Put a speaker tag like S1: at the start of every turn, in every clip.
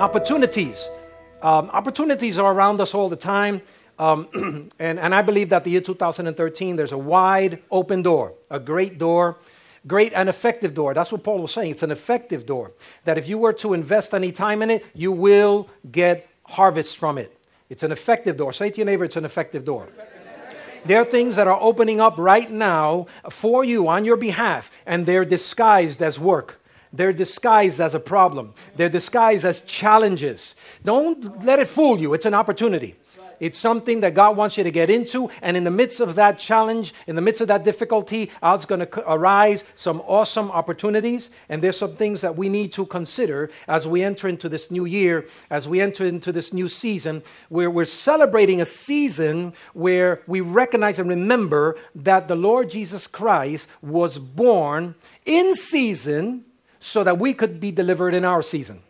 S1: opportunities. Um, opportunities are around us all the time. Um, and, and I believe that the year 2013, there's a wide open door, a great door, great and effective door. That's what Paul was saying. It's an effective door. That if you were to invest any time in it, you will get harvest from it. It's an effective door. Say to your neighbor, it's an effective door. There are things that are opening up right now for you on your behalf, and they're disguised as work. They're disguised as a problem. They're disguised as challenges. Don't let it fool you. It's an opportunity. It's something that God wants you to get into. And in the midst of that challenge, in the midst of that difficulty, God's going to arise some awesome opportunities. And there's some things that we need to consider as we enter into this new year, as we enter into this new season, where we're celebrating a season where we recognize and remember that the Lord Jesus Christ was born in season so that we could be delivered in our season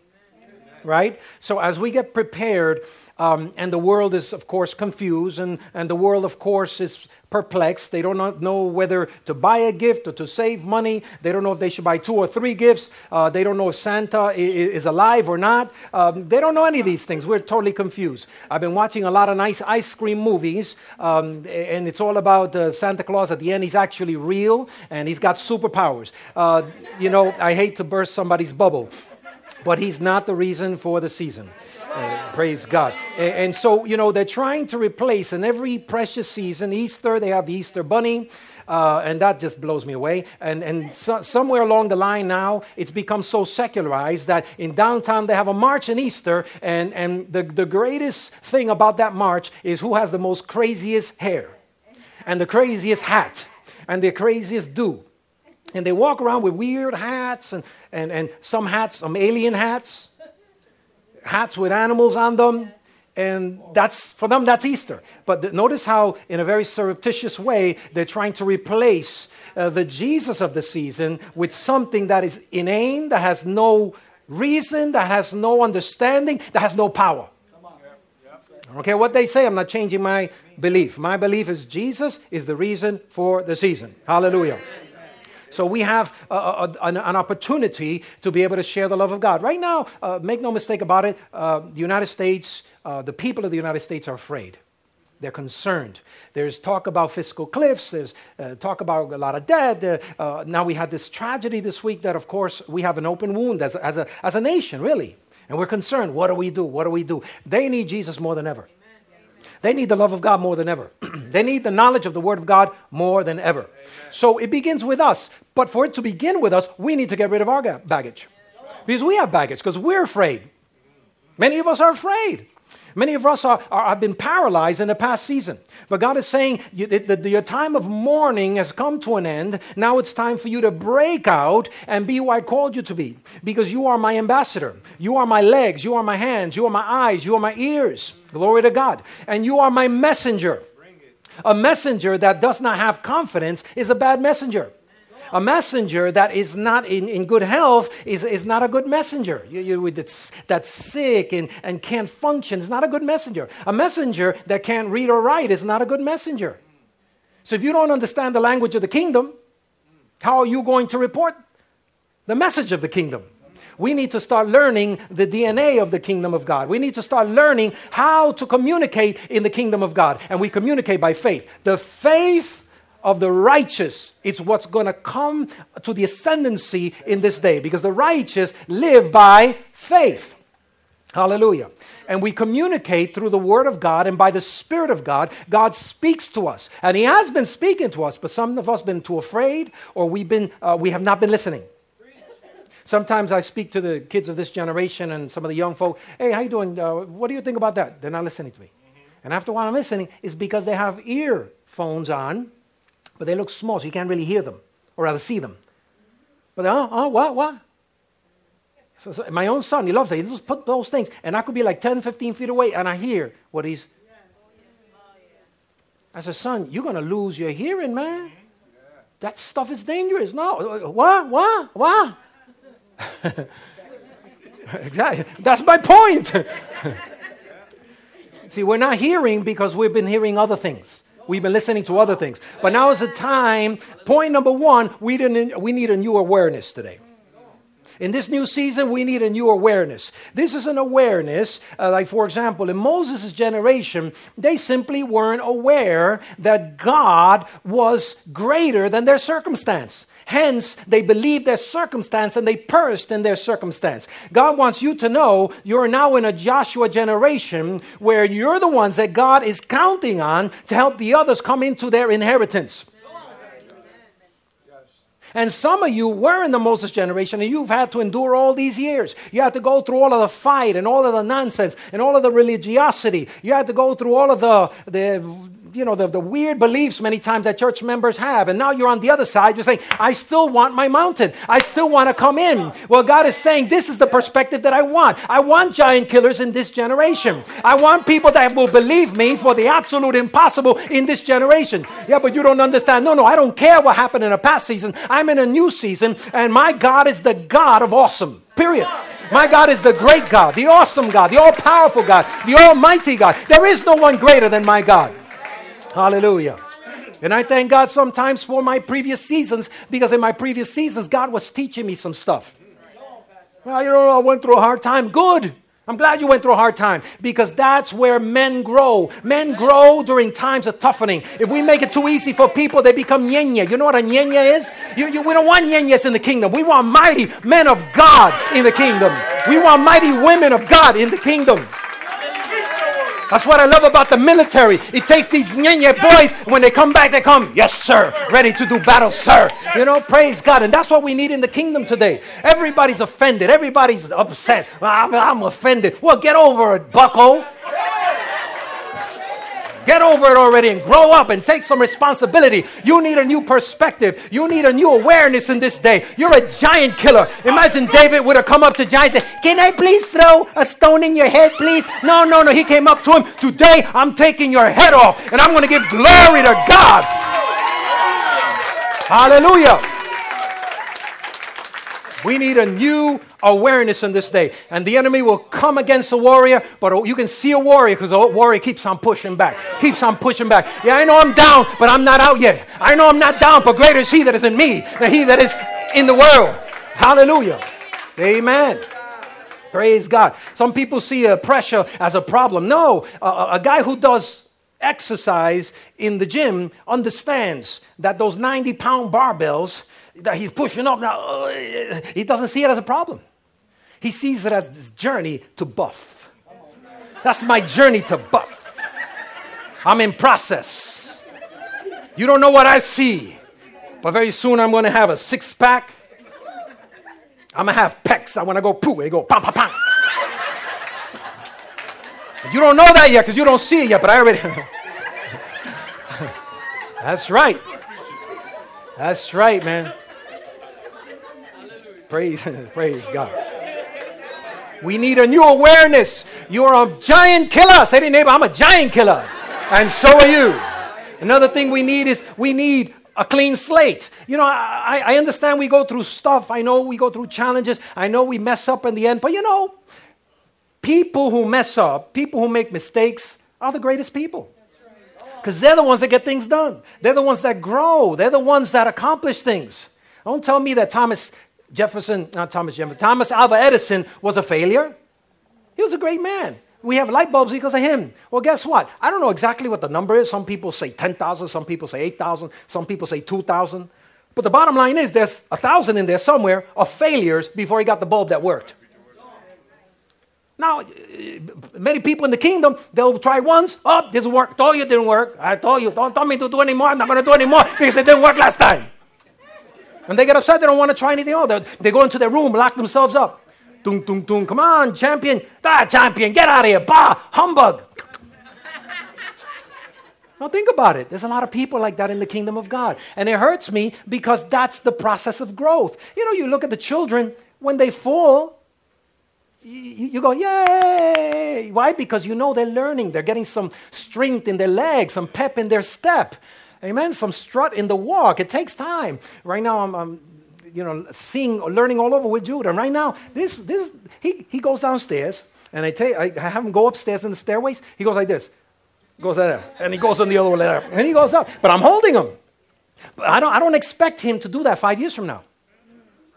S1: right? So as we get prepared, um, and the world is, of course, confused, and, and the world, of course, is perplexed. They don't know whether to buy a gift or to save money. They don't know if they should buy two or three gifts. Uh, they don't know if Santa is, alive or not. Um, they don't know any of these things. We're totally confused. I've been watching a lot of nice ice cream movies, um, and it's all about uh, Santa Claus. At the end, he's actually real, and he's got superpowers. Uh, you know, I hate to burst somebody's bubble but he's not the reason for the season. Uh, praise God. And, and, so, you know, they're trying to replace in every precious season, Easter, they have the Easter bunny. Uh, and that just blows me away. And, and so, somewhere along the line now, it's become so secularized that in downtown they have a march in Easter, and, and the, the greatest thing about that march is who has the most craziest hair, and the craziest hat, and the craziest do. And they walk around with weird hats and, and, and some hats, some alien hats, hats with animals on them. And that's, for them, that's Easter. But the, notice how, in a very surreptitious way, they're trying to replace uh, the Jesus of the season with something that is inane, that has no reason, that has no understanding, that has no power. I don't care what they say, I'm not changing my belief. My belief is Jesus is the reason for the season. Hallelujah. So we have a, a, an, an, opportunity to be able to share the love of God. Right now, uh, make no mistake about it, uh, the United States, uh, the people of the United States are afraid. They're concerned. There's talk about fiscal cliffs. There's uh, talk about a lot of debt. Uh, uh, now we had this tragedy this week that, of course, we have an open wound as, as, a, as a nation, really. And we're concerned. What do we do? What do we do? They need Jesus more than ever. They need the love of God more than ever. they need the knowledge of the Word of God more than ever. Amen. So it begins with us. But for it to begin with us, we need to get rid of our baggage. Because we have baggage, because we're afraid. Many of us are afraid. Many of us are, are, have been paralyzed in the past season. But God is saying you, the, your time of mourning has come to an end. Now it's time for you to break out and be who I called you to be. Because you are my ambassador. You are my legs. You are my hands. You are my eyes. You are my ears. Glory to God. And you are my messenger. A messenger that does not have confidence is a bad messenger a messenger that is not in, in good health is, is not a good messenger. You, you, that's, that's sick and, and can't function is not a good messenger. A messenger that can't read or write is not a good messenger. So if you don't understand the language of the kingdom, how are you going to report the message of the kingdom? We need to start learning the DNA of the kingdom of God. We need to start learning how to communicate in the kingdom of God. And we communicate by faith. The faith of the righteous. It's what's going to come to the ascendancy in this day because the righteous live by faith. Hallelujah. And we communicate through the Word of God and by the Spirit of God. God speaks to us. And He has been speaking to us, but some of us been too afraid or we've been, uh, we have not been listening. Sometimes I speak to the kids of this generation and some of the young folk. Hey, how you doing? Uh, what do you think about that? They're not listening to me. And after a while I'm listening, it's because they have earphones on but they look small, so you can't really hear them, or rather see them. But oh, oh, what, what? So, so my own son, he loves it. He just put those things, and I could be like 10, 15 feet away, and I hear what he's. I said, son, you're going to lose your hearing, man. That stuff is dangerous. No, uh, uh, what, what, what? exactly. That's my point. See, we're not hearing because we've been hearing other things. We've been listening to other things. But now is the time. Point number one, we, didn't, we need a new awareness today. In this new season, we need a new awareness. This is an awareness, uh, like for example, in Moses' generation, they simply weren't aware that God was greater than their circumstance. Hence, they believed their circumstance and they perished in their circumstance. God wants you to know you're now in a Joshua generation where you're the ones that God is counting on to help the others come into their inheritance. And some of you were in the Moses generation and you've had to endure all these years. You had to go through all of the fight and all of the nonsense and all of the religiosity. You had to go through all of the, the you know, the, the weird beliefs many times that church members have. And now you're on the other side. You're saying, I still want my mountain. I still want to come in. Well, God is saying, this is the perspective that I want. I want giant killers in this generation. I want people that will believe me for the absolute impossible in this generation. Yeah, but you don't understand. No, no, I don't care what happened in a past season. I'm in a new season, and my God is the God of awesome. Period. My God is the great God, the awesome God, the all powerful God, the almighty God. There is no one greater than my God. Hallelujah. And I thank God sometimes for my previous seasons because in my previous seasons, God was teaching me some stuff. Well, you know, I went through a hard time. Good. I'm glad you went through a hard time because that's where men grow. Men grow during times of toughening. If we make it too easy for people, they become nyenya. You know what a nyenya is? You, you, we don't want nyenyas in the kingdom. We want mighty men of God in the kingdom. We want mighty women of God in the kingdom. That's what I love about the military. It takes these nyanya boys, when they come back, they come, yes, sir, ready to do battle, sir. You know, praise God. And that's what we need in the kingdom today. Everybody's offended. Everybody's upset. I'm, I'm offended. Well, get over it, bucko. Get over it already and grow up and take some responsibility. You need a new perspective. You need a new awareness in this day. You're a giant killer. Imagine David would have come up to giant and said, Can I please throw a stone in your head, please? No, no, no. He came up to him. Today, I'm taking your head off and I'm going to give glory to God. Hallelujah. We need a new awareness in this day. And the enemy will come against a warrior, but you can see a warrior because the warrior keeps on pushing back, keeps on pushing back. Yeah, I know I'm down, but I'm not out yet. I know I'm not down, but greater is he that is in me than he that is in the world. Hallelujah. Amen. Praise God. Some people see a pressure as a problem. No, a, guy who does exercise in the gym understands that those 90 pound barbells that he's pushing up now, uh, he doesn't see it as a problem. He sees it as this journey to buff. That's my journey to buff. I'm in process. You don't know what I see, but very soon I'm going to have a six pack. I'm going to have pecs. I want to go poo. They go pam, pam, pam. You don't know that yet because you don't see it yet, but I already know. That's right. That's right, man. Praise, praise God. We need a new awareness. You're a giant killer. Say to your neighbor, I'm a giant killer. And so are you. Another thing we need is we need a clean slate. You know, I, I understand we go through stuff. I know we go through challenges. I know we mess up in the end. But you know, people who mess up, people who make mistakes, are the greatest people. Because they're the ones that get things done. They're the ones that grow. They're the ones that accomplish things. Don't tell me that Thomas Jefferson, not Thomas Jefferson, Thomas Alva Edison was a failure. He was a great man. We have light bulbs because of him. Well, guess what? I don't know exactly what the number is. Some people say 10,000, some people say 8,000, some people say 2,000. But the bottom line is there's a thousand in there somewhere of failures before he got the bulb that worked. Now, uh, many people in the kingdom, they'll try once. Oh, this worked. Told you it didn't work. I told you, don't tell me to do anymore. I'm not going to do anymore because it didn't work last time. And they get upset. They don't want to try anything else. They, go into their room, lock themselves up. Dun, dun, dun. Come on, champion. Ah, champion, get out of here. Bah, humbug. now think about it. There's a lot of people like that in the kingdom of God. And it hurts me because that's the process of growth. You know, you look at the children, when they fall, you, go, yay! Why? Because you know they're learning. They're getting some strength in their legs, some pep in their step. Amen. Some strut in the walk. It takes time. Right now, I'm, I'm you know, seeing, learning all over with Judah. And right now, this, this, he, he goes downstairs, and I, take, I have him go upstairs in the stairways. He goes like this, goes there, and he goes on the other way there, and he goes up. But I'm holding him. But I don't, I don't expect him to do that five years from now.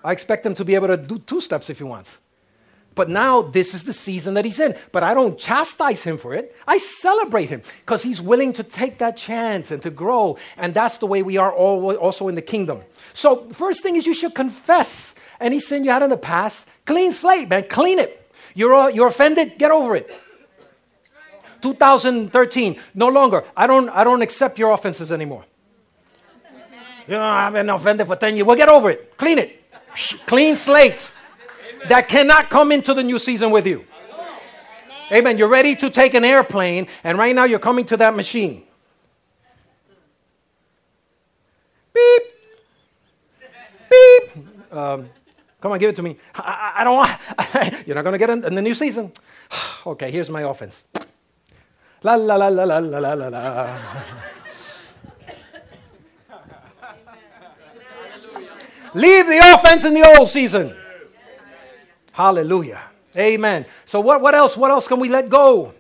S1: I expect him to be able to do two steps if he wants. But now this is the season that he's in. But I don't chastise him for it. I celebrate him because he's willing to take that chance and to grow. And that's the way we are all, also in the kingdom. So, first thing is you should confess any sin you had in the past. Clean slate, man. Clean it. You're, uh, you're offended? Get over it. 2013, no longer. I don't, I don't accept your offenses anymore. You know, I've been offended for 10 years. Well, get over it. Clean it. Clean slate that cannot come into the new season with you. Amen. You're ready to take an airplane, and right now you're coming to that machine. Beep. Beep. Um, come on, give it to me. I, I don't want. you're not going to get in, in the new season. okay, here's my offense. La la la la la la la la. Leave the offense in the old season. Hallelujah. Amen. So what, what else? What else can we let go?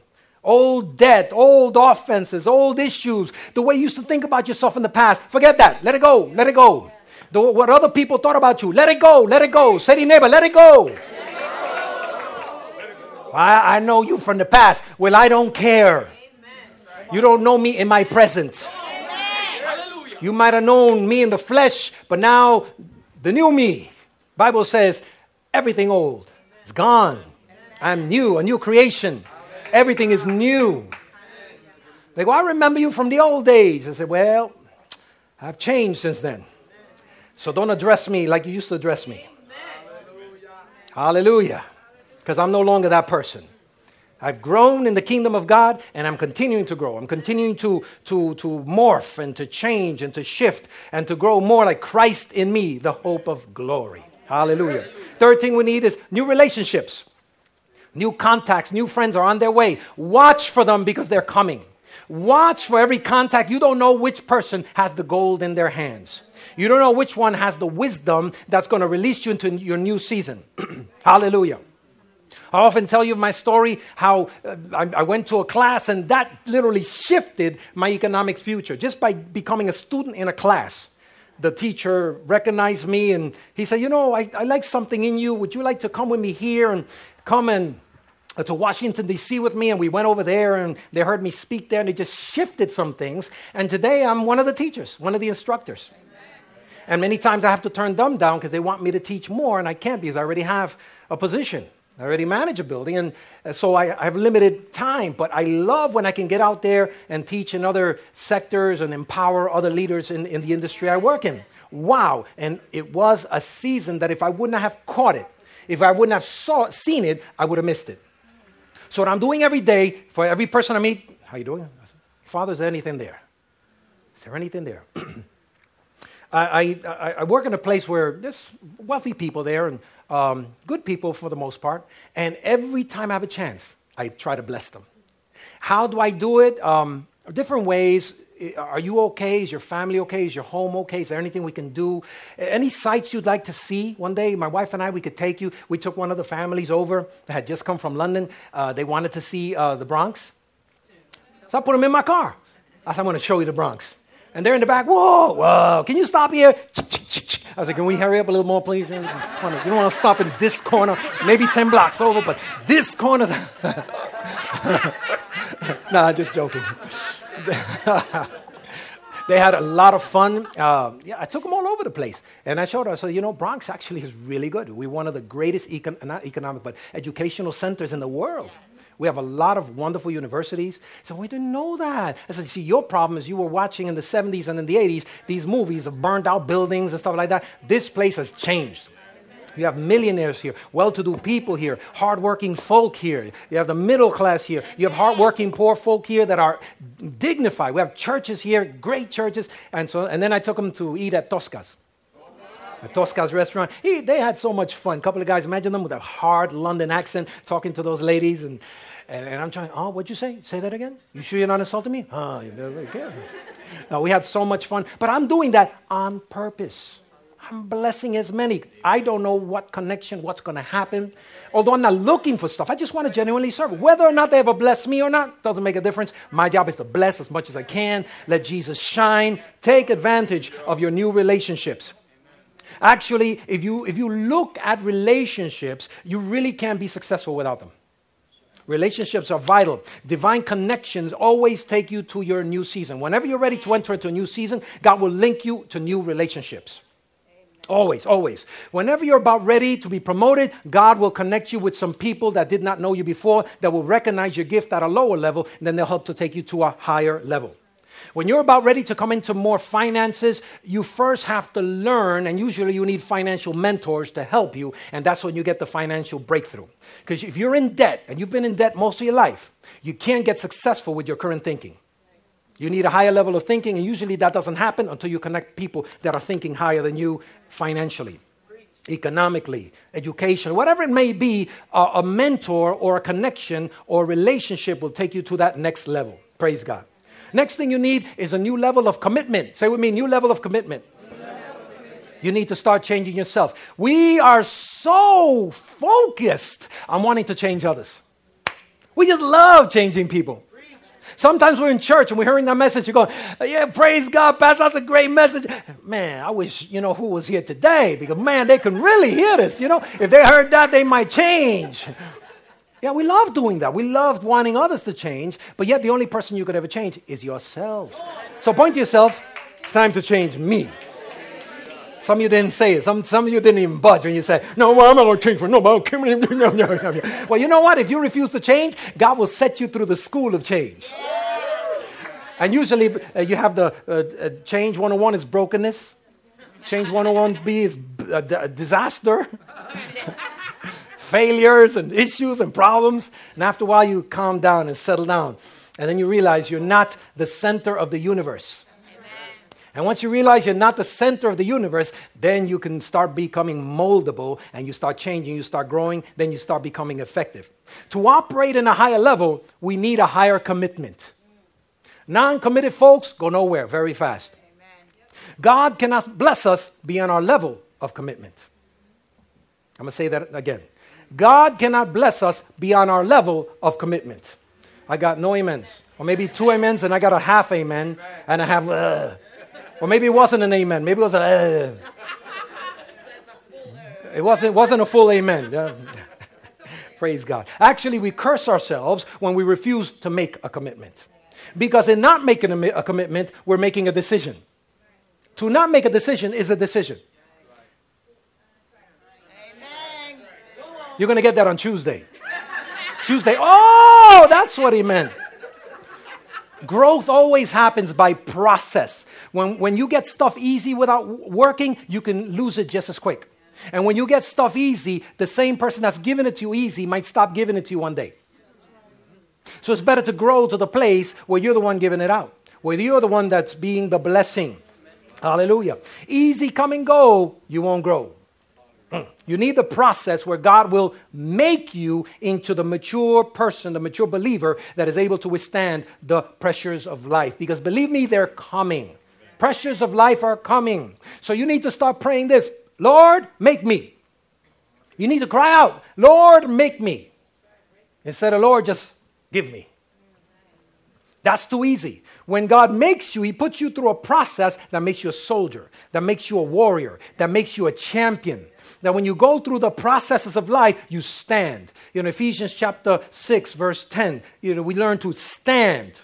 S1: Old debt, old offenses, old issues, the way you used to think about yourself in the past. Forget that. Let it go. Let it go. The, what other people thought about you. Let it go. Let it go. Say to neighbor, let it go. I, I know you from the past. Well, I don't care. You don't know me in my present. You might have known me in the flesh, but now the new me. Bible says everything old is gone. I'm new, a new creation. Everything is new. They go, I remember you from the old days. I said, Well, I've changed since then. So don't address me like you used to address me. Hallelujah. Because I'm no longer that person. I've grown in the kingdom of God and I'm continuing to grow. I'm continuing to, to, to morph and to change and to shift and to grow more like Christ in me, the hope of glory. Hallelujah. Third thing we need is new relationships. New contacts, new friends are on their way. Watch for them because they're coming. Watch for every contact. You don't know which person has the gold in their hands. You don't know which one has the wisdom that's going to release you into your new season. Hallelujah. I often tell you my story how uh, I, went to a class and that literally shifted my economic future just by becoming a student in a class the teacher recognized me and he said, You know, I, I like something in you. Would you like to come with me here and come and uh, to Washington, D.C. with me? And we went over there and they heard me speak there and they just shifted some things. And today I'm one of the teachers, one of the instructors. And many times I have to turn them down because they want me to teach more and I can't because I already have a position. I already manage a building, and uh, so I, I have limited time. But I love when I can get out there and teach in other sectors and empower other leaders in, in the industry I work in. Wow. And it was a season that if I wouldn't have caught it, if I wouldn't have saw, seen it, I would have missed it. So what I'm doing every day for every person I meet, how you doing? Father, is there anything there? Is there anything there? I, I, I, work in a place where there's wealthy people there, and um, good people for the most part. And every time I have a chance, I try to bless them. How do I do it? Um, different ways. Are you okay? Is your family okay? Is your home okay? Is there anything we can do? Any sites you'd like to see? One day, my wife and I, we could take you. We took one of the families over that had just come from London. Uh, they wanted to see uh, the Bronx. So I put them in my car. I said, I'm going to show you the Bronx. And they're in the back, whoa, whoa, can you stop here? I was like, can we hurry up a little more, please? You don't want to stop in this corner, maybe 10 blocks over, but this corner. nah, just joking. they had a lot of fun. Uh, yeah, I took them all over the place. And I showed her, I said, you know, Bronx actually is really good. We're one of the greatest, econ- not economic, but educational centers in the world. We have a lot of wonderful universities. So we didn't know that. I said, see, your problem is you were watching in the 70s and in the 80s these movies of burned out buildings and stuff like that. This place has changed. You have millionaires here, well to do people here, hardworking folk here. You have the middle class here. You have hardworking poor folk here that are dignified. We have churches here, great churches. And, so, and then I took them to eat at Tosca's. At Tosca's restaurant. He, they had so much fun. A couple of guys, imagine them with a hard London accent talking to those ladies. And, and, and I'm trying, oh, what'd you say? Say that again? You sure you're not insulting me? Oh, yeah. no, we had so much fun. But I'm doing that on purpose. I'm blessing as many. I don't know what connection, what's going to happen. Although I'm not looking for stuff, I just want to genuinely serve. Whether or not they ever bless me or not doesn't make a difference. My job is to bless as much as I can. Let Jesus shine. Take advantage of your new relationships. Actually, if you, if you look at relationships, you really can't be successful without them. Relationships are vital. Divine connections always take you to your new season. Whenever you're ready to enter into a new season, God will link you to new relationships. Always, always. Whenever you're about ready to be promoted, God will connect you with some people that did not know you before that will recognize your gift at a lower level, and then they'll help to take you to a higher level. When you're about ready to come into more finances, you first have to learn, and usually you need financial mentors to help you, and that's when you get the financial breakthrough. Because if you're in debt, and you've been in debt most of your life, you can't get successful with your current thinking. You need a higher level of thinking, and usually that doesn't happen until you connect people that are thinking higher than you financially economically, education, whatever it may be, a mentor or a connection or a relationship will take you to that next level. Praise God. Next thing you need is a new level of commitment. Say with me, new level of commitment. You need to start changing yourself. We are so focused on wanting to change others. We just love changing people. Sometimes we're in church and we're hearing that message. You're going, yeah, praise God, Pastor, that's a great message. Man, I wish, you know, who was here today because, man, they can really hear this. You know, if they heard that, they might change. Yeah, we love doing that. We love wanting others to change, but yet the only person you could ever change is yourself. So point to yourself, it's time to change me. Some of you didn't say it. Some, some of you didn't even budge when you say, No, well, I'm not going to change for nobody. well, you know what? If you refuse to change, God will set you through the school of change. And usually uh, you have the uh, uh, change 101 is brokenness, change 101B is uh, d- disaster failures and issues and problems. And after a while, you calm down and settle down. And then you realize you're not the center of the universe. And once you realize you're not the center of the universe, then you can start becoming moldable and you start changing, you start growing, then you start becoming effective. To operate in a higher level, we need a higher commitment. Non committed folks go nowhere very fast. God cannot bless us beyond our level of commitment. I'm going to say that again. God cannot bless us beyond our level of commitment. I got no amens. Or maybe two amens and I got a half amen and I have, uh. or maybe it wasn't an amen. Maybe it was a, uh. it wasn't, wasn't a full amen. Praise God. Actually, we curse ourselves when we refuse to make a commitment. Because in not making a, a commitment, we're making a decision. To not make a decision is a decision. You're going to get that on Tuesday. Tuesday. Oh, that's what he meant. Growth always happens by process. When, when you get stuff easy without working, you can lose it just as quick. And when you get stuff easy, the same person that's giving it to you easy might stop giving it to you one day. So it's better to grow to the place where you're the one giving it out, where you're the one that's being the blessing. Hallelujah. Easy come and go, you won't grow. You need the process where God will make you into the mature person, the mature believer that is able to withstand the pressures of life. Because believe me, they're coming. Pressures of life are coming. So you need to start praying this Lord, make me. You need to cry out, Lord, make me. Instead of Lord, just give me. That's too easy. When God makes you, He puts you through a process that makes you a soldier, that makes you a warrior, that makes you a champion that when you go through the processes of life, you stand. You know, Ephesians chapter 6, verse 10, you know, we learn to stand.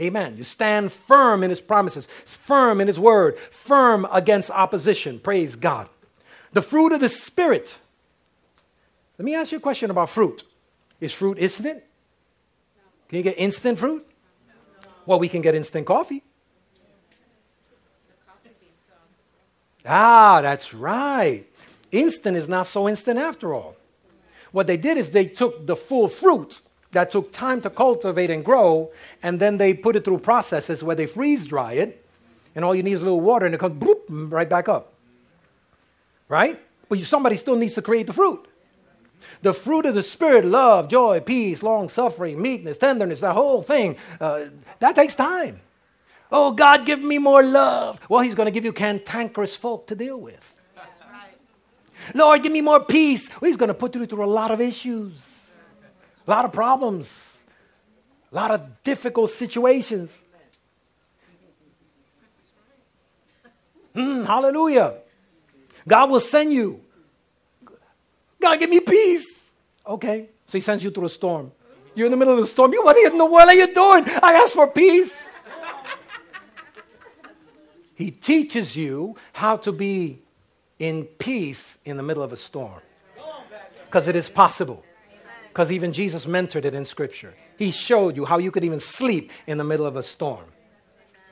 S1: Amen. You stand firm in his promises, firm in his word, firm against opposition. Praise God. The fruit of the Spirit. Let me ask you a question about fruit. Is fruit instant? Can you get instant fruit? Well, we can get instant coffee. Ah, that's right instant is not so instant after all. What they did is they took the full fruit that took time to cultivate and grow, and then they put it through processes where they freeze dry it, and all you need is a little water, and it comes bloop, right back up. Right? But somebody still needs to create the fruit. The fruit of the Spirit love, joy, peace, long suffering, meekness, tenderness, that whole thing uh, that takes time. Oh, God, give me more love. Well, He's going to give you cantankerous folk to deal with. Lord, give me more peace. Well, he's going to put you through a lot of issues, a lot of problems, a lot of difficult situations. Mm, hallelujah. God will send you. God, give me peace. Okay. So he sends you through a storm. You're in the middle of the storm. You, what in the world are you doing? I asked for peace. he teaches you how to be in peace in the middle of a storm. Because it is possible. Because even Jesus mentored it in Scripture. He showed you how you could even sleep in the middle of a storm.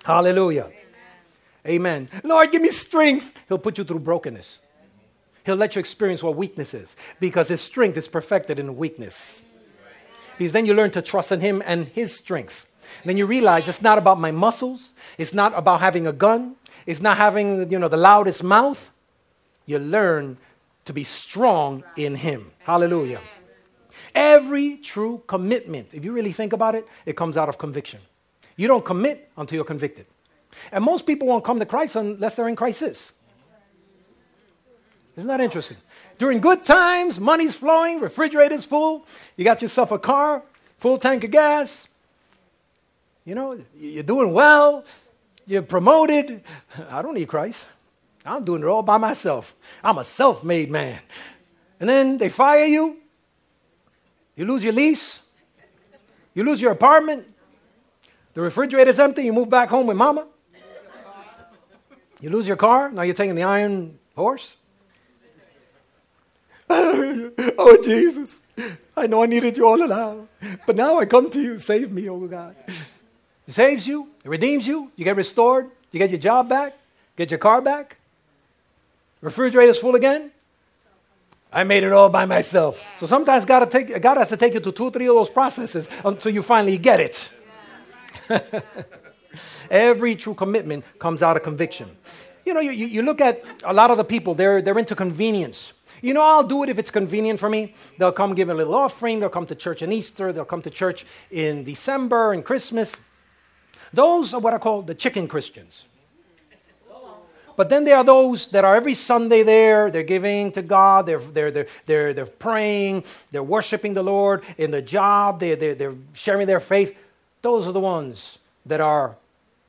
S1: Hallelujah. Amen. Lord, give me strength. He'll put you through brokenness. He'll let you experience what weakness is because His strength is perfected in weakness. Because then you learn to trust in Him and His strengths. Then you realize it's not about my muscles. It's not about having a gun. It's not having you know the loudest mouth. You learn to be strong in Him. Hallelujah. Every true commitment, if you really think about it, it comes out of conviction. You don't commit until you're convicted. And most people won't come to Christ unless they're in crisis. Isn't that interesting? During good times, money's flowing, refrigerator's full, you got yourself a car, full tank of gas, you know, you're doing well, you're promoted. I don't need Christ. I'm doing it all by myself. I'm a self made man. And then they fire you, you lose your lease, you lose your apartment, the refrigerator's empty, you move back home with mama. You lose your car, now you're taking the iron horse. oh, Jesus, I know I needed you all along, but now I come to you. Save me, oh God. It saves you, it redeems you, you get restored, you get your job back, get your car back. Refrigerator's full again. I made it all by myself. So sometimes God, take, God has to take you to two or three of those processes until you finally get it. Every true commitment comes out of conviction. You know, you, you look at a lot of the people, they're, they're into convenience. You know, I'll do it if it's convenient for me. They'll come give a little offering. They'll come to church in Easter. They'll come to church in December and Christmas. Those are what I call the chicken Christians. But then there are those that are every Sunday there, they're giving to God, they're, they're, they're, they're, they're praying, they're worshiping the Lord in the job, they're, they're, they're sharing their faith. Those are the ones that are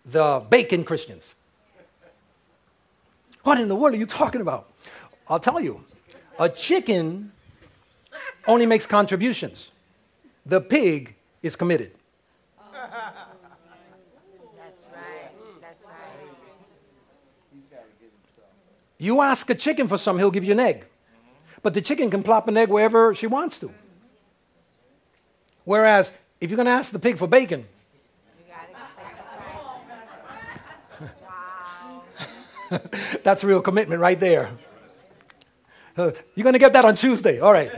S1: the bacon Christians. What in the world are you talking about? I'll tell you. A chicken only makes contributions, the pig is committed.
S2: That's right. That's right.
S1: You ask a chicken for something, he'll give you an egg. But the chicken can plop an egg wherever she wants to. Whereas if you're going to ask the pig for bacon, That's real commitment right there. Uh, you're going to get that on Tuesday. All right.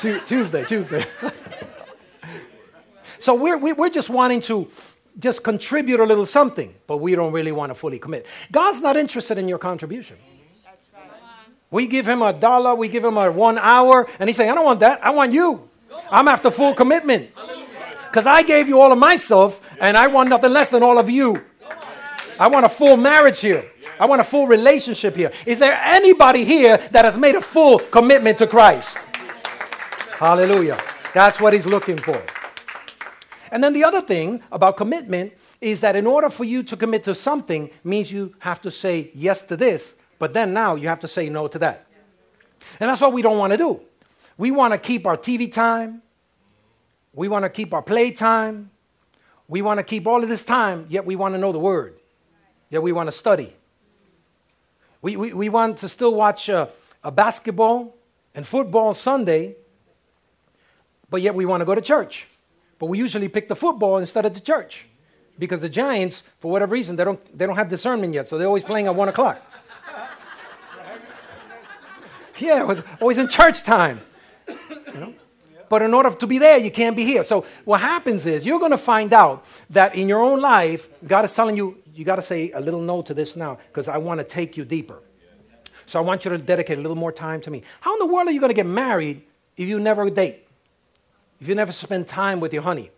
S1: Tuesday, Tuesday. so we're, we're just wanting to just contribute a little something, but we don't really want to fully commit. God's not interested in your contribution. We give him a dollar, we give him a one hour, and he's saying, I don't want that. I want you. I'm after full commitment. Because I gave you all of myself, and I want nothing less than all of you. I want a full marriage here. I want a full relationship here. Is there anybody here that has made a full commitment to Christ? Hallelujah. That's what he's looking for. And then the other thing about commitment is that in order for you to commit to something means you have to say yes to this, but then now you have to say no to that. And that's what we don't want to do. We want to keep our TV time. We want to keep our play time. We want to keep all of this time, yet we want to know the word. Yet we want to study. We, we, we want to still watch a basketball and football Sunday, but yet we want to go to church. But we usually pick the football instead of the church because the Giants, for whatever reason, they don't, they don't have discernment yet, so they're always playing at 1 o'clock. yeah, always in church time. You know? But in order to be there, you can't be here. So what happens is you're going to find out that in your own life, God is telling you, you got to say a little no to this now because I want to take you deeper. So I want you to dedicate a little more time to me. How in the world are you going to get married if you never date? If you never spend time with your honey?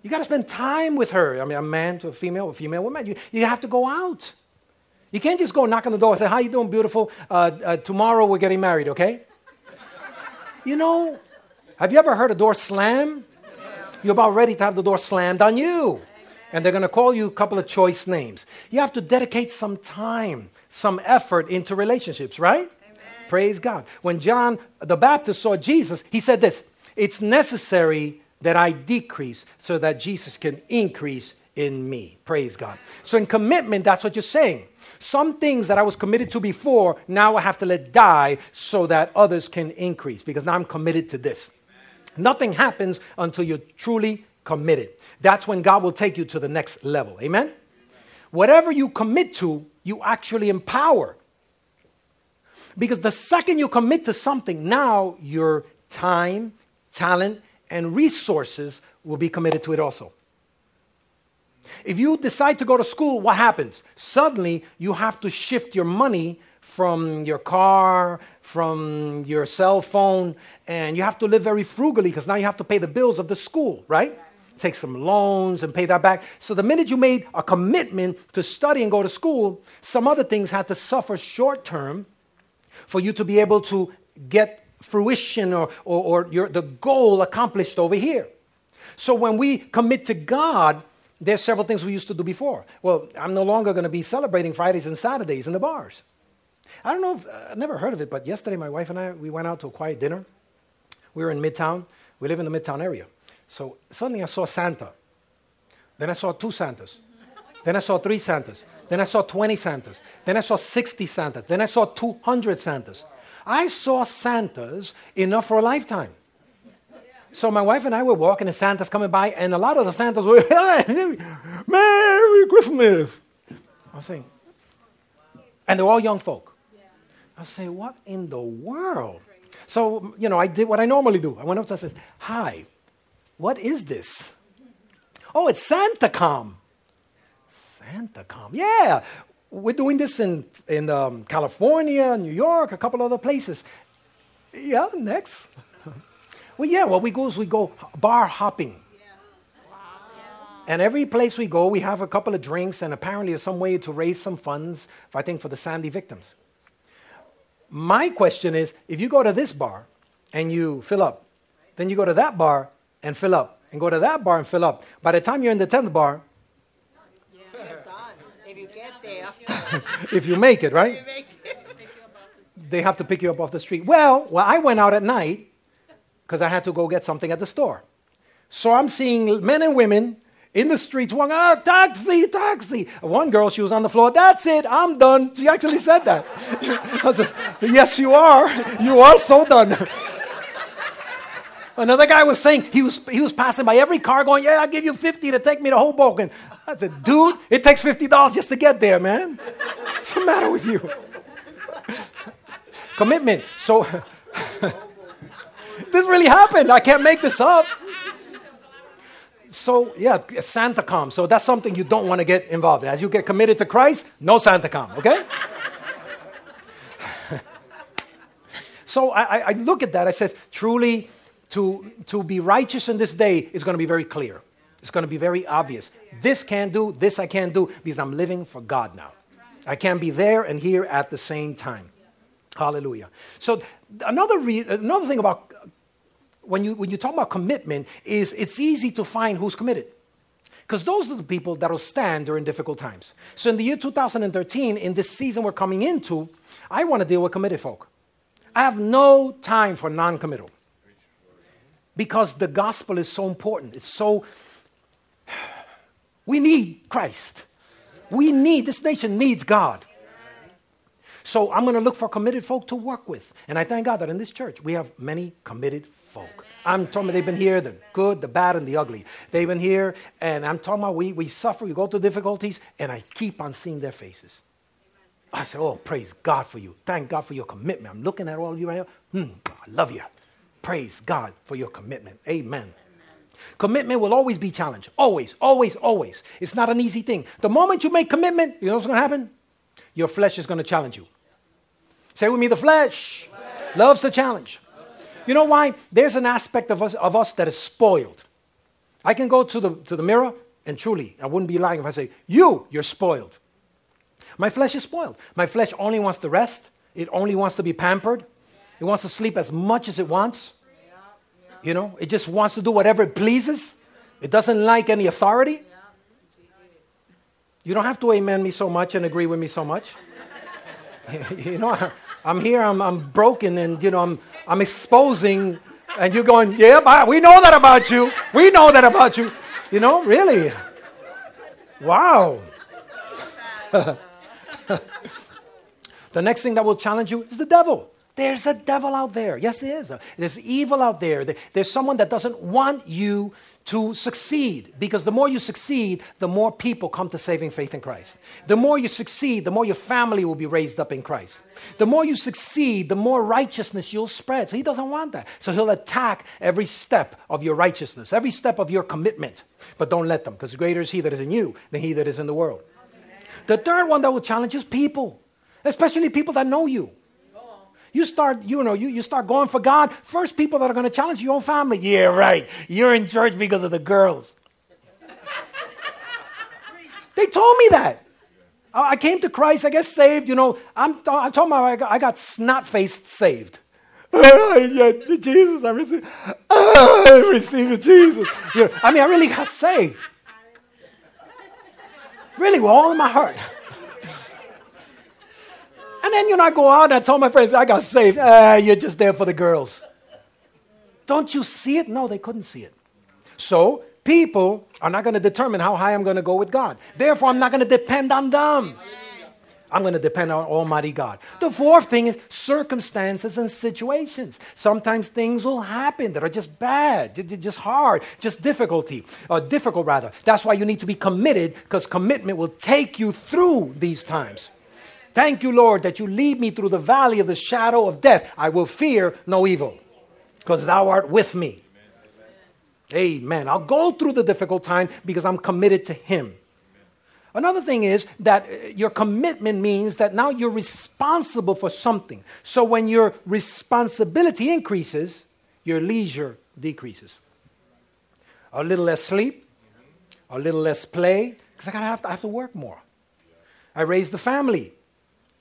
S1: You got to spend time with her. I mean, a man to a female, a female woman. You, you have to go out. You can't just go knock on the door and say, "How you doing, beautiful? Uh, uh, tomorrow we're getting married, okay?" you know, have you ever heard a door slam? You're about ready to have the door slammed on you. And they're going to call you a couple of choice names. You have to dedicate some time, some effort into relationships, right? Praise God. When John the Baptist saw Jesus, he said this It's necessary that I decrease so that Jesus can increase in me. Praise God. So, in commitment, that's what you're saying. Some things that I was committed to before, now I have to let die so that others can increase because now I'm committed to this. Nothing happens until you're truly committed. That's when God will take you to the next level. Amen? Whatever you commit to, you actually empower. Because the second you commit to something, now your time, talent, and resources will be committed to it also. If you decide to go to school, what happens? Suddenly, you have to shift your money from your car, from your cell phone, and you have to live very frugally because now you have to pay the bills of the school, right? Take some loans and pay that back. So the minute you made a commitment to study and go to school, some other things had to suffer short term for you to be able to get fruition or, or, or your, the goal accomplished over here. So when we commit to God, there's several things we used to do before. Well, I'm no longer going to be celebrating Fridays and Saturdays in the bars. I don't know, if, uh, I've never heard of it, but yesterday my wife and I, we went out to a quiet dinner. We were in Midtown. We live in the Midtown area. So suddenly I saw Santa. Then I saw two Santas. Then I saw three Santas. Then I saw 20 Santas. Then I saw 60 Santas. Then I saw 200 Santas. I saw Santas enough for a lifetime. So my wife and I were walking, and Santa's coming by, and a lot of the Santas were, Merry Christmas. I was saying, and they're all young folk. I saying, what in the world? So, you know, I did what I normally do. I went up to her and said, Hi, what is this? Oh, it's SantaCon. SantaCon. Yeah, we're doing this in, in um, California, New York, a couple other places. Yeah, next. Well, yeah, what we go is we go bar hopping. And every place we go, we have a couple of drinks, and apparently some way to raise some funds, I think, for the Sandy victims. My question is if you go to this bar and you fill up, then you go to that bar and fill up, and go to that bar and fill up. By the time you're in the 10th bar,
S2: If you get there.
S1: if you make it, right? They have to pick you up off the street. Well, well, I went out at night because I had to go get something at the store. So I'm seeing men and women in the streets walking, ah, taxi, taxi. One girl, she was on the floor, that's it, I'm done. She actually said that. I said, yes, you are. You are so done. Another guy was saying he was, he was passing by every car going, Yeah, I'll give you 50 to take me to Hoboken. I said, Dude, it takes $50 just to get there, man. What's the matter with you? Commitment. So, this really happened. I can't make this up. So, yeah, SantaCon. So, that's something you don't want to get involved in. As you get committed to Christ, no SantaCon, okay? so, I, I- I look at that. I said, truly, to, to be righteous in this day is going to be very clear. It's going to be very obvious. This can't do, this I can't do, because I'm living for God now. I can't be there and here at the same time. Hallelujah. So another re- another thing about when you when you talk about commitment is it's easy to find who's committed. Because those are the people that'll stand during difficult times. So in the year 2013, in this season we're coming into, I want to deal with committed folk. I have no time for non-committal. Because the gospel is so important. It's so we need Christ. We need this nation needs God. So I'm going to look for committed folk to work with. And I thank God that in this church we have many committed folk. I'm talking about they've been here, the good, the bad, and the ugly. They've been here, and I'm talking about we, we suffer, we go through difficulties, and I keep on seeing their faces. I say, Oh, praise God for you. Thank God for your commitment. I'm looking at all of you right now. Hmm, I love you. Praise God for your commitment. Amen. Commitment will always be challenged. Always, always, always. It's not an easy thing. The moment you make commitment, you know what's going to happen? Your flesh is going to challenge you. Say with me, the flesh, loves the challenge. You know why? There's an aspect of us, of us that is spoiled. I can go to the, to the mirror, and truly, I wouldn't be lying if I say, You, you're spoiled. My flesh is spoiled. My flesh only wants to rest, it only wants to be pampered, it wants to sleep as much as it wants. You know, it just wants to do whatever it pleases. It doesn't like any authority. You don't have to amen me so much and agree with me so much. you know, I'm here, I'm, I'm broken, and, you know, I'm, I'm exposing, and you're going, yeah, we know that about you. We know that about you. You know, really. Wow. the next thing that will challenge you is the devil. There's a devil out there. Yes, there is. There's evil out there. There's someone that doesn't want you to succeed because the more you succeed, the more people come to saving faith in Christ. The more you succeed, the more your family will be raised up in Christ. The more you succeed, the more righteousness you'll spread. So he doesn't want that. So he'll attack every step of your righteousness, every step of your commitment. But don't let them because greater is he that is in you than he that is in the world. The third one that will challenge is people, especially people that know you. You start, you know, you, you start going for God. First people that are going to challenge your own family. Yeah, right. You're in church because of the girls. they told me that. I came to Christ, I get saved, you know. I'm, I told my I got, I got snot faced saved. Jesus, I received, I received Jesus. I mean, I really got saved. Really, with all in my heart. And then, you know, I go out and I told my friends, I got saved. Ah, you're just there for the girls. Don't you see it? No, they couldn't see it. So, people are not going to determine how high I'm going to go with God. Therefore, I'm not going to depend on them. I'm going to depend on Almighty God. The fourth thing is circumstances and situations. Sometimes things will happen that are just bad, just hard, just difficulty, or difficult rather. That's why you need to be committed because commitment will take you through these times. Thank you, Lord, that you lead me through the valley of the shadow of death. I will fear no evil, because thou art with me. Amen. I'll go through the difficult time because I'm committed to Him. Another thing is that uh, your commitment means that now you're responsible for something. So when your responsibility increases, your leisure decreases. A little less sleep, a little less play, because I, have to, I have to work more. I raise the family.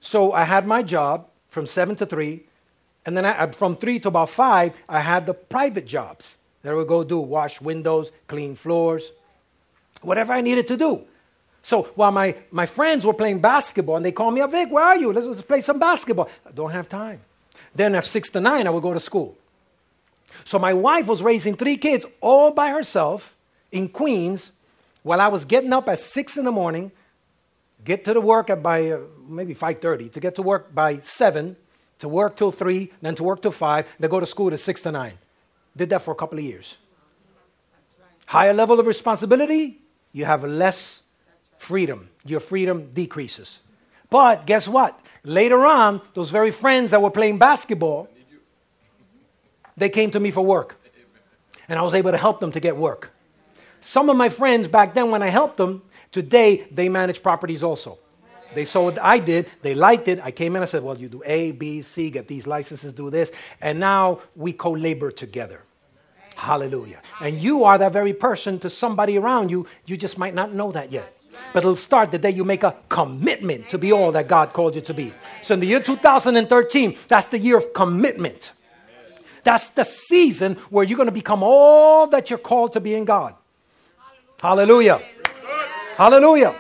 S1: So I had my job from 7 to 3, and then I, from 3 to about 5, I had the private jobs that I would go do wash windows, clean floors, whatever I needed to do. So while my, my friends were playing basketball and they called me up, Vic, where are you? Let's, let's play some basketball. I don't have time. Then at 6 to 9, I would go to school. So my wife was raising three kids all by herself in Queens while I was getting up at 6 in the morning get to the work at by uh, maybe 5.30 to get to work by 7 to work till 3 then to work till 5 then go to school to 6 to 9 did that for a couple of years. Higher level of responsibility you have less freedom. Your freedom decreases. But guess what? Later on those very friends that were playing basketball they came to me for work. And i was able to help them to get work. Some of my friends back then when i helped them Today, they manage properties also. They saw what I did, they liked it. I came in, I said, Well, you do A, B, C, get these licenses, do this. And now we co labor together. Hallelujah. And you are that very person to somebody around you. You just might not know that yet. But it'll start the day you make a commitment to be all that God called you to be. So in the year 2013, that's the year of commitment. That's the season where you're going to become all that you're called to be in God. Hallelujah. Hallelujah.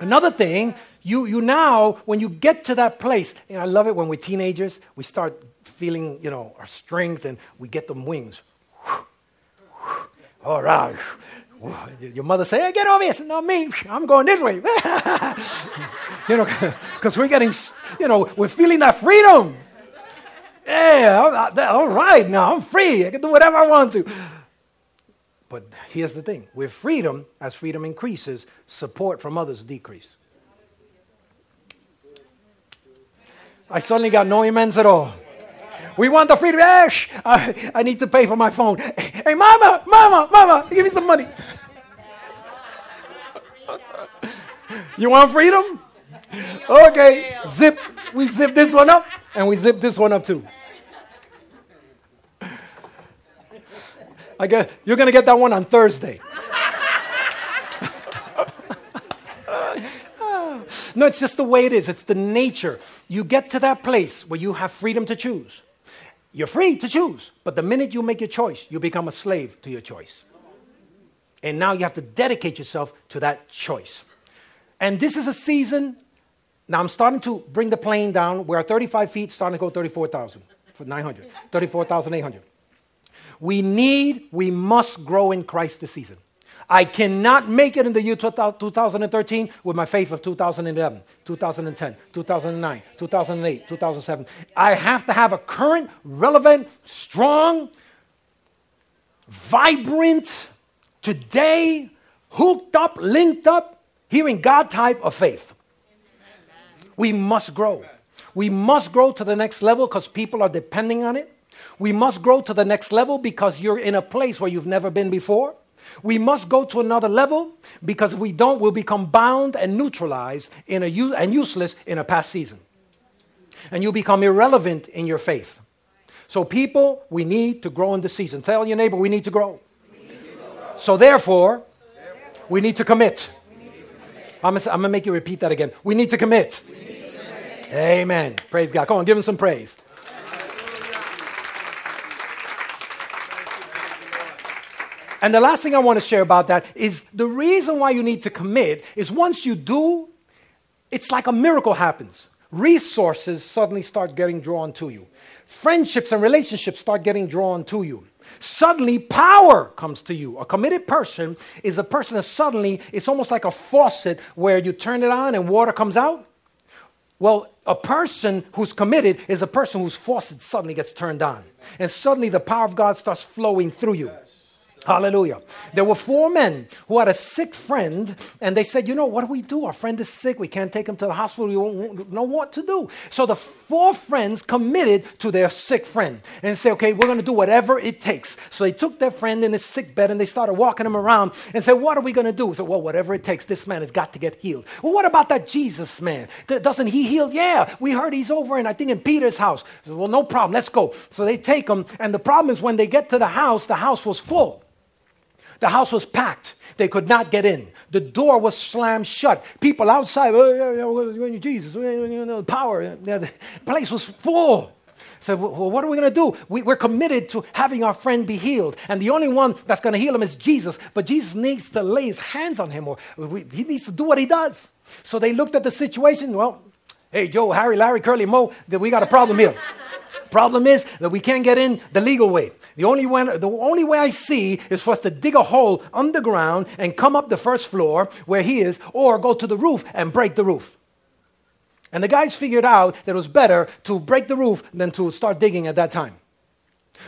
S1: Another thing, you, you now, when you get to that place, and I love it when we're teenagers, we start feeling, you know, our strength and we get them wings. All right. Your mother say, hey, get over here. not me. I'm going this way. you know, because we're getting, you know, we're feeling that freedom. Yeah, all right, now I'm free. I can do whatever I want to. But here's the thing with freedom, as freedom increases, support from others decrease. I suddenly got no amens at all. We want the freedom. Ash, I, I need to pay for my phone. Hey, mama, mama, mama, give me some money. you want freedom? Okay, zip. We zip this one up, and we zip this one up too. I guess you're going to get that one on Thursday. no, it's just the way it is. It's the nature. You get to that place where you have freedom to choose. You're free to choose, but the minute you make your choice, you become a slave to your choice. And now you have to dedicate yourself to that choice. And this is a season. Now I'm starting to bring the plane down. We're at 35 feet, starting to go 34,000 for 900, 34,800. We need, we must grow in Christ this season. I cannot make it in the year 2013 with my faith of 2011, 2010, 2009, 2008, 2007. I have to have a current, relevant, strong, vibrant, today, hooked up, linked up, hearing God type of faith. We must grow. We must grow to the next level because people are depending on it. We must grow to the next level because you're in a place where you've never been before. We must go to another level because if we don't, we'll become bound and neutralized in a, and useless in a past season. And you'll become irrelevant in your faith. So, people, we need to grow in this season. Tell your neighbor we need to grow. Need to grow. So, therefore, therefore, we need to commit. Need to commit. I'm going to make you repeat that again. We need to commit. Need to commit. Amen. Praise God. Come on, give him some praise. And the last thing I want to share about that is the reason why you need to commit is once you do, it's like a miracle happens. Resources suddenly start getting drawn to you. Friendships and relationships start getting drawn to you. Suddenly, power comes to you. A committed person is a person that suddenly, it's almost like a faucet where you turn it on and water comes out. Well, a person who's committed is a person whose faucet suddenly gets turned on. And suddenly the power of God starts flowing through you. Hallelujah. There were four men who had a sick friend, and they said, You know, what do we do? Our friend is sick. We can't take him to the hospital. We don't know what to do. So the four friends committed to their sick friend and said, Okay, we're going to do whatever it takes. So they took their friend in his sick bed and they started walking him around and said, What are we going to do? So, well, whatever it takes, this man has got to get healed. Well, what about that Jesus man? Doesn't he heal? Yeah, we heard he's over in, I think, in Peter's house. Said, well, no problem. Let's go. So they take him, and the problem is when they get to the house, the house was full. The house was packed. They could not get in. The door was slammed shut. People outside, oh, Jesus, power. The place was full. So, well, what are we going to do? We, are committed to having our friend be healed. And the only one that's going to heal him is Jesus. But Jesus needs to lay his hands on him, or we, he needs to do what he does. So they looked at the situation. Well, hey, Joe, Harry, Larry, Curly, Moe, we got a problem here. Problem is that we can't get in the legal way. The only, way, the only way I see is for us to dig a hole underground and come up the first floor where he is, or go to the roof and break the roof. And the guys figured out that it was better to break the roof than to start digging at that time.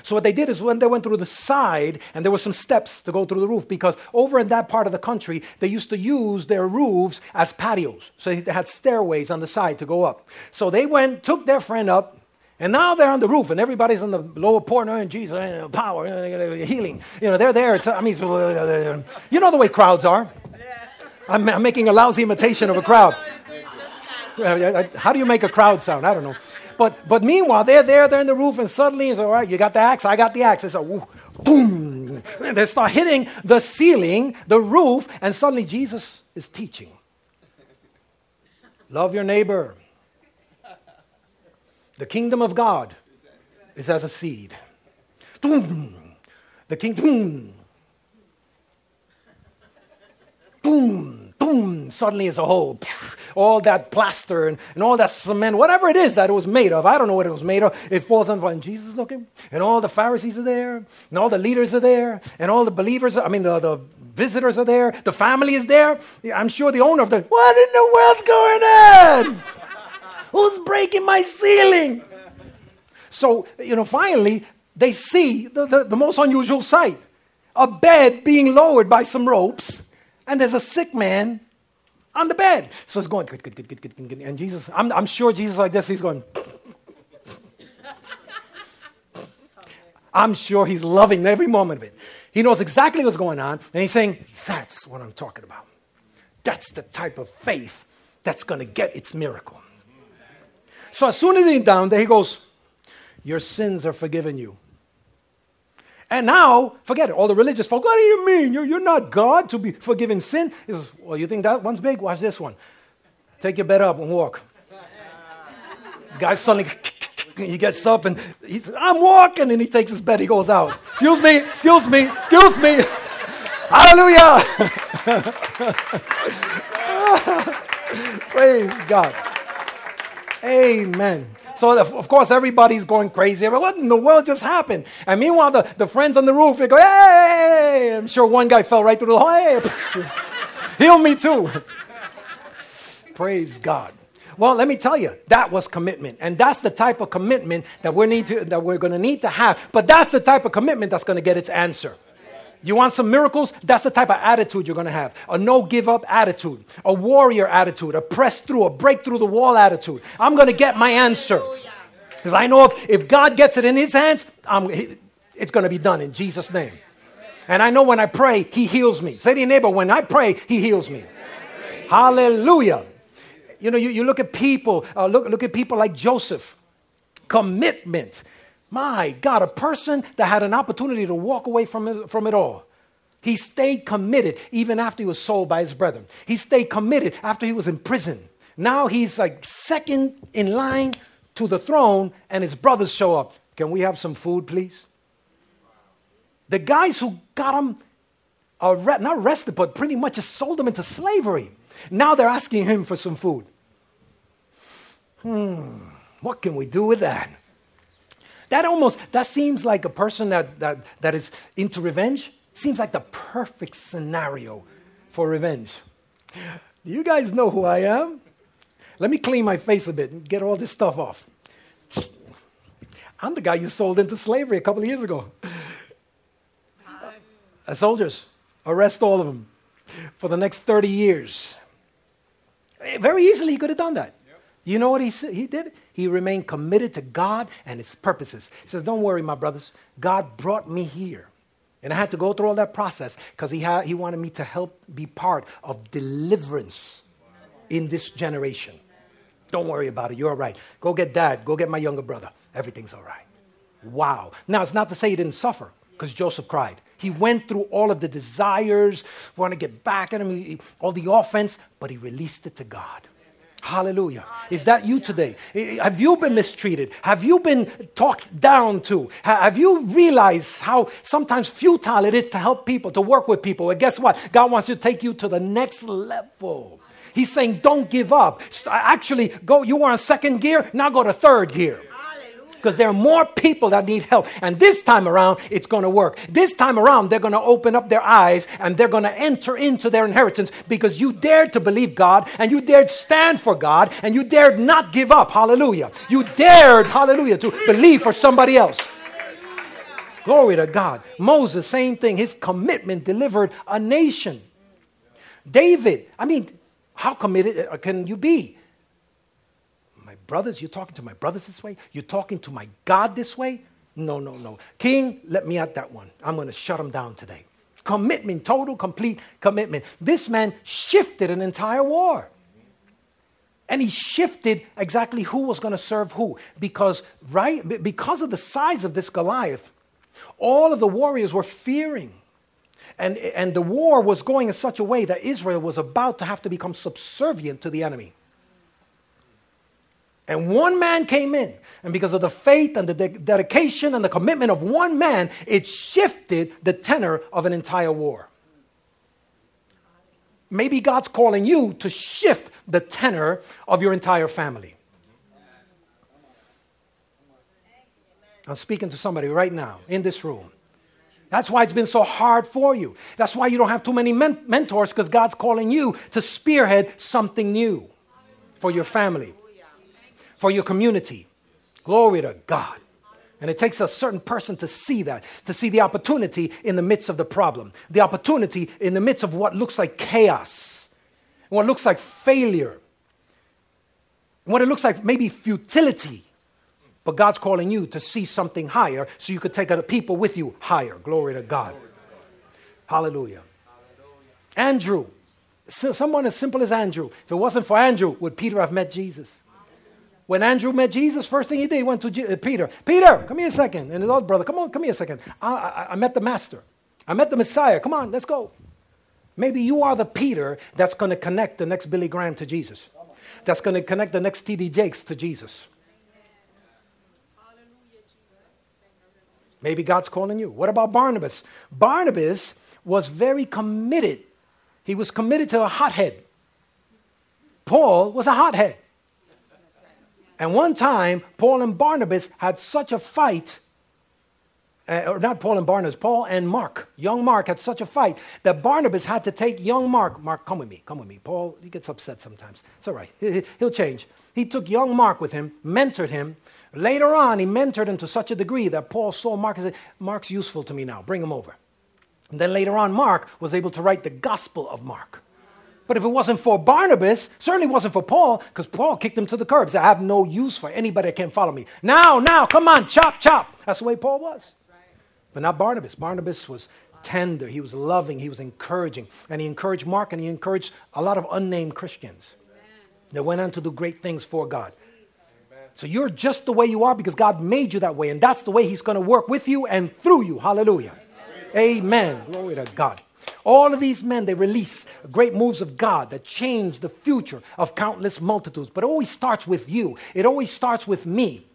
S1: So what they did is when they went through the side, and there were some steps to go through the roof, because over in that part of the country, they used to use their roofs as patios. So they had stairways on the side to go up. So they went, took their friend up, and now they're on the roof, and everybody's on the lower part. And Jesus, uh, power, uh, healing. You know, they're there. It's, I mean, you know the way crowds are. I'm, I'm making a lousy imitation of a crowd. How do you make a crowd sound? I don't know. But, but meanwhile, they're there, they're in the roof, and suddenly it's all right, you got the axe, I got the axe. It's a woo, boom. And they start hitting the ceiling, the roof, and suddenly Jesus is teaching. Love your neighbor the kingdom of God is as a seed. The king, boom. Boom, boom. Suddenly it's a hole. All that plaster and, and all that cement, whatever it is that it was made of, I don't know what it was made of, it falls on and Jesus is looking, and all the Pharisees are there, and all the leaders are there, and all the believers, I mean, the, the visitors are there, the family is there. I'm sure the owner of the, what in the world's going on? Who's breaking my ceiling? So, you know, finally, they see the, the, the, most unusual sight a bed being lowered by some ropes, and there's a sick man on the bed. So it's going, good, good, good, good, good, good. And Jesus, I'm, I'm sure Jesus like this, he's going, I'm sure he's loving every moment of it. He knows exactly what's going on, and he's saying, That's what I'm talking about. That's the type of faith that's going to get its miracle. So as soon as he's down there, he goes, Your sins are forgiven you. And now, forget it. All the religious folk, what do you mean? You're, you're not God to be forgiving sin? He says, Well, you think that one's big? Watch this one. Take your bed up and walk. The guy suddenly, he gets up and he says, I'm walking. And he takes his bed, he goes out. Excuse me, excuse me, excuse me. Hallelujah. Praise God. Amen. So, of course, everybody's going crazy. What in the world just happened? And meanwhile, the, the friends on the roof, they go, hey! I'm sure one guy fell right through the hole. Hey! Heal me too. Praise God. Well, let me tell you, that was commitment. And that's the type of commitment that, we need to, that we're going to need to have. But that's the type of commitment that's going to get its answer. You want some miracles? That's the type of attitude you're going to have. A no give up attitude, a warrior attitude, a press through, a break through the wall attitude. I'm going to get my answer. Because I know if, if God gets it in his hands, I'm, it's going to be done in Jesus' name. And I know when I pray, he heals me. Say to your neighbor, when I pray, he heals me. Hallelujah. You know, you, you look at people, uh, look, look at people like Joseph. Commitment. My God, a person that had an opportunity to walk away from it, from it all. He stayed committed even after he was sold by his brethren. He stayed committed after he was in prison. Now he's like second in line to the throne, and his brothers show up. Can we have some food, please? The guys who got him arre- not arrested, but pretty much just sold him into slavery. Now they're asking him for some food. Hmm, what can we do with that? That almost, that seems like a person that, that, that is into revenge. Seems like the perfect scenario for revenge. Do you guys know who I am? Let me clean my face a bit and get all this stuff off. I'm the guy you sold into slavery a couple of years ago. Uh, soldiers, arrest all of them for the next 30 years. Very easily, he could have done that. You know what he, he did? He remained committed to God and his purposes. He says, Don't worry, my brothers. God brought me here. And I had to go through all that process because he, he wanted me to help be part of deliverance in this generation. Don't worry about it. You're all right. Go get dad. Go get my younger brother. Everything's all right. Wow. Now, it's not to say he didn't suffer because Joseph cried. He went through all of the desires, want to get back at him, all the offense, but he released it to God. Hallelujah. Is that you today? Have you been mistreated? Have you been talked down to? Have you realized how sometimes futile it is to help people, to work with people? And guess what? God wants to take you to the next level. He's saying, don't give up. Actually, go, you were on second gear, now go to third gear because there are more people that need help. And this time around, it's going to work. This time around, they're going to open up their eyes and they're going to enter into their inheritance because you dared to believe God and you dared stand for God and you dared not give up. Hallelujah. You dared, hallelujah, to believe for somebody else. Glory to God. Moses, same thing. His commitment delivered a nation. David, I mean, how committed uh, can you be? Brothers, you're talking to my brothers this way? You're talking to my God this way? No, no, no. King, let me at that one. I'm going to shut him down today. Commitment, total, complete commitment. This man shifted an entire war. And he shifted exactly who was going to serve who. Because, right, because of the size of this Goliath, all of the warriors were fearing. And, and the war was going in such a way that Israel was about to have to become subservient to the enemy. And one man came in. And because of the faith and the de- dedication and the commitment of one man, it shifted the tenor of an entire war. Maybe God's calling you to shift the tenor of your entire family. I'm speaking to somebody right now in this room. That's why it's been so hard for you. That's why you don't have too many men- mentors because God's calling you to spearhead something new for your family for your community. Glory to God. And it takes a certain person to see that, to see the opportunity in the midst of the problem, the opportunity in the midst of what looks like chaos, what looks like failure, what it looks like maybe futility. But God's calling you to see something higher so you could take other people with you higher. Glory to God. Hallelujah. Andrew, someone as simple as Andrew. If it wasn't for Andrew, would Peter have met Jesus? When Andrew met Jesus, first thing he did, he went to G- uh, Peter. Peter, come here a second. And his old brother, come on, come here a second. I, I, I met the master. I met the Messiah. Come on, let's go. Maybe you are the Peter that's going to connect the next Billy Graham to Jesus. That's going to connect the next T.D. Jakes to Jesus. Maybe God's calling you. What about Barnabas? Barnabas was very committed. He was committed to a hothead. Paul was a hothead. And one time, Paul and Barnabas had such a fight, uh, or not Paul and Barnabas, Paul and Mark, young Mark had such a fight that Barnabas had to take young Mark. Mark, come with me, come with me. Paul, he gets upset sometimes. It's all right, he'll change. He took young Mark with him, mentored him. Later on, he mentored him to such a degree that Paul saw Mark and said, Mark's useful to me now, bring him over. And then later on, Mark was able to write the Gospel of Mark. But if it wasn't for Barnabas, certainly wasn't for Paul, because Paul kicked him to the curb. Said, I have no use for anybody that can't follow me. Now, now, come on, chop, chop. That's the way Paul was. But not Barnabas. Barnabas was tender, he was loving, he was encouraging. And he encouraged Mark and he encouraged a lot of unnamed Christians that went on to do great things for God. So you're just the way you are because God made you that way. And that's the way He's going to work with you and through you. Hallelujah. Amen. Glory to God. All of these men, they release great moves of God that change the future of countless multitudes. But it always starts with you, it always starts with me.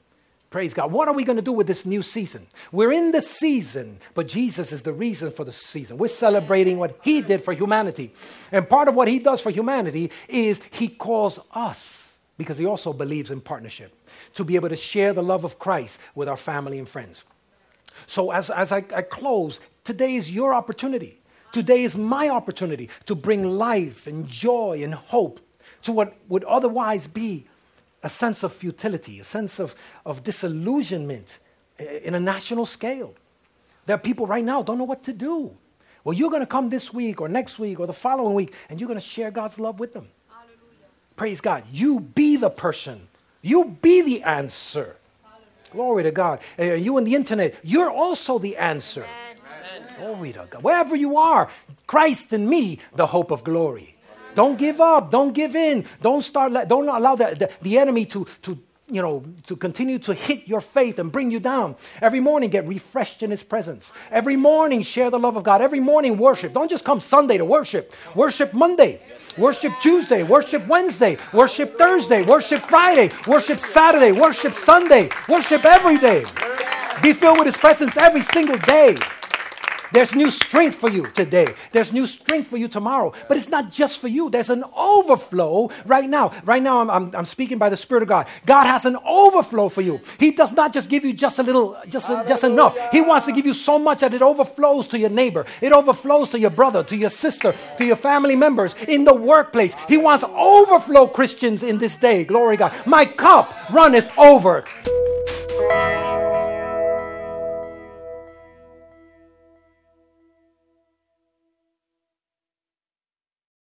S1: Praise God. What are we going to do with this new season? We're in the season, but Jesus is the reason for the season. We're celebrating what He did for humanity. And part of what He does for humanity is He calls us, because He also believes in partnership, to be able to share the love of Christ with our family and friends. So, as, as I, I close, today is your opportunity. Today is my opportunity to bring life and joy and hope to what would otherwise be a sense of futility, a sense of, of disillusionment eh, eh, in a national scale. There are people right now don't know what to do. Well, you're going to come this week or next week or the following week and you're going to share God's love with them. Hallelujah. Praise God. You be the person. You be the answer. Hallelujah. Glory to God. Eh, and you on the internet, you're also the answer. Amen. Glory to God. Wherever you are, Christ in me, the hope of glory. Don't give up. Don't give in. Don't start. Don't allow the, the, the enemy to, to you know, to continue to hit your faith and bring you down. Every morning, get refreshed in His presence. Every morning, share the love of God. Every morning, worship. Don't just come Sunday to worship. Worship Monday. Worship Tuesday. Worship Wednesday. Worship Thursday. Worship Friday. Worship Saturday. Worship Sunday. Worship every day. Be filled with His presence every single day. There's new strength for you today. There's new strength for you tomorrow. But it's not just for you. There's an overflow right now. Right now, I'm, I'm, I'm speaking by the Spirit of God. God has an overflow for you. He does not just give you just a little, just, just enough. He wants to give you so much that it overflows to your neighbor. It overflows to your brother, to your sister, to your family members, in the workplace. He wants overflow Christians in this day. Glory God. My cup runneth over.